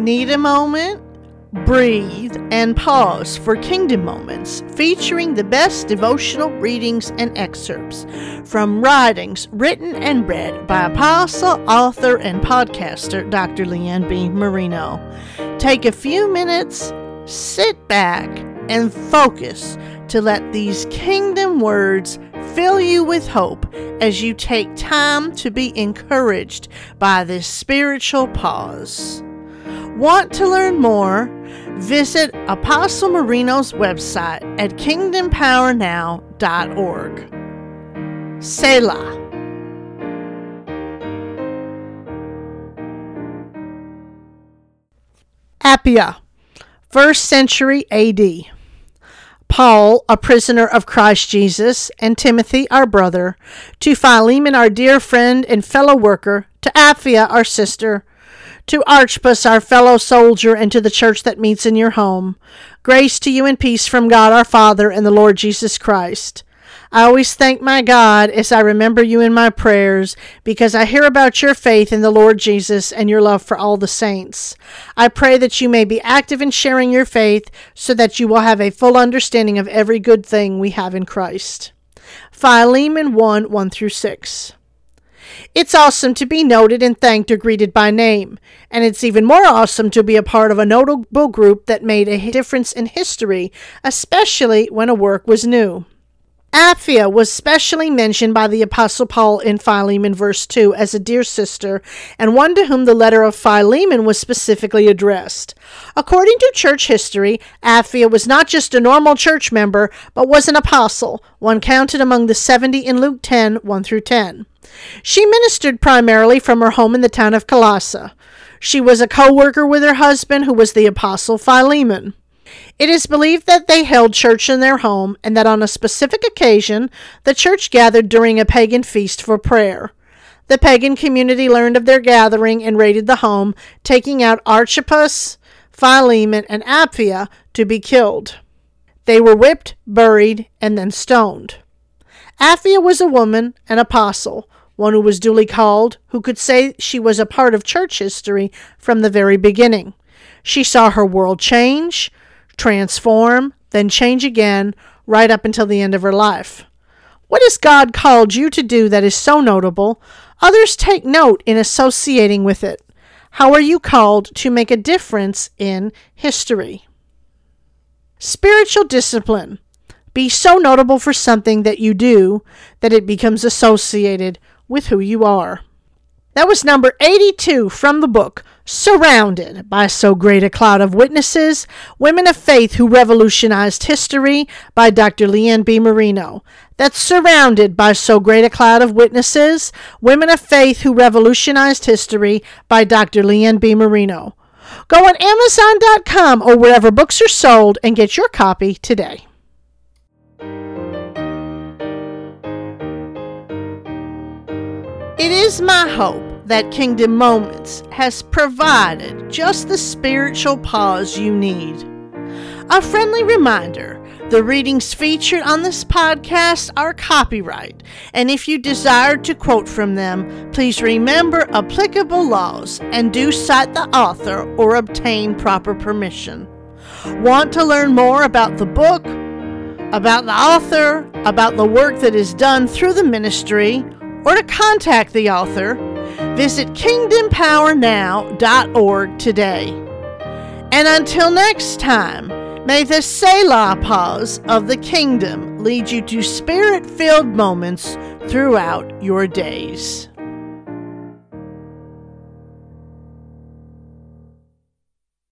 Need a moment? Breathe and pause for Kingdom Moments, featuring the best devotional readings and excerpts from writings written and read by apostle, author, and podcaster Dr. Lee Ann B. Marino. Take a few minutes, sit back, and focus to let these kingdom words fill you with hope as you take time to be encouraged by this spiritual pause. Want to learn more? Visit Apostle Marino's website at kingdompowernow.org. Selah. Apphia, 1st century AD. Paul, a prisoner of Christ Jesus, and Timothy, our brother, to Philemon, our dear friend and fellow worker, to Apphia, our sister, to Archippus, our fellow soldier, and to the church that meets in your home. Grace to you and peace from God our Father and the Lord Jesus Christ. I always thank my God as I remember you in my prayers because I hear about your faith in the Lord Jesus and your love for all the saints. I pray that you may be active in sharing your faith so that you will have a full understanding of every good thing we have in Christ. Philemon 1 1 through 6. It's awesome to be noted and thanked or greeted by name, and it's even more awesome to be a part of a notable group that made a difference in history, especially when a work was new. Apphia was specially mentioned by the Apostle Paul in Philemon verse 2 as a dear sister, and one to whom the letter of Philemon was specifically addressed. According to church history, Apphia was not just a normal church member, but was an apostle, one counted among the 70 in Luke 10 1 through 10. She ministered primarily from her home in the town of Colossae. She was a co worker with her husband, who was the apostle Philemon. It is believed that they held church in their home and that on a specific occasion the church gathered during a pagan feast for prayer. The pagan community learned of their gathering and raided the home, taking out Archippus, Philemon, and Apphia to be killed. They were whipped, buried, and then stoned. Apphia was a woman, an apostle, one who was duly called, who could say she was a part of church history from the very beginning. She saw her world change, transform, then change again, right up until the end of her life. What has God called you to do that is so notable? Others take note in associating with it. How are you called to make a difference in history? Spiritual discipline. Be so notable for something that you do that it becomes associated with who you are. That was number 82 from the book Surrounded by So Great a Cloud of Witnesses Women of Faith Who Revolutionized History by Dr. Lee Ann B. Marino. That's Surrounded by So Great a Cloud of Witnesses Women of Faith Who Revolutionized History by Dr. Lee Ann B. Marino. Go on Amazon.com or wherever books are sold and get your copy today. It is my hope that Kingdom Moments has provided just the spiritual pause you need. A friendly reminder the readings featured on this podcast are copyright, and if you desire to quote from them, please remember applicable laws and do cite the author or obtain proper permission. Want to learn more about the book, about the author, about the work that is done through the ministry, or to contact the author, visit kingdompowernow.org today. And until next time, may the Selah pause of the kingdom lead you to spirit filled moments throughout your days.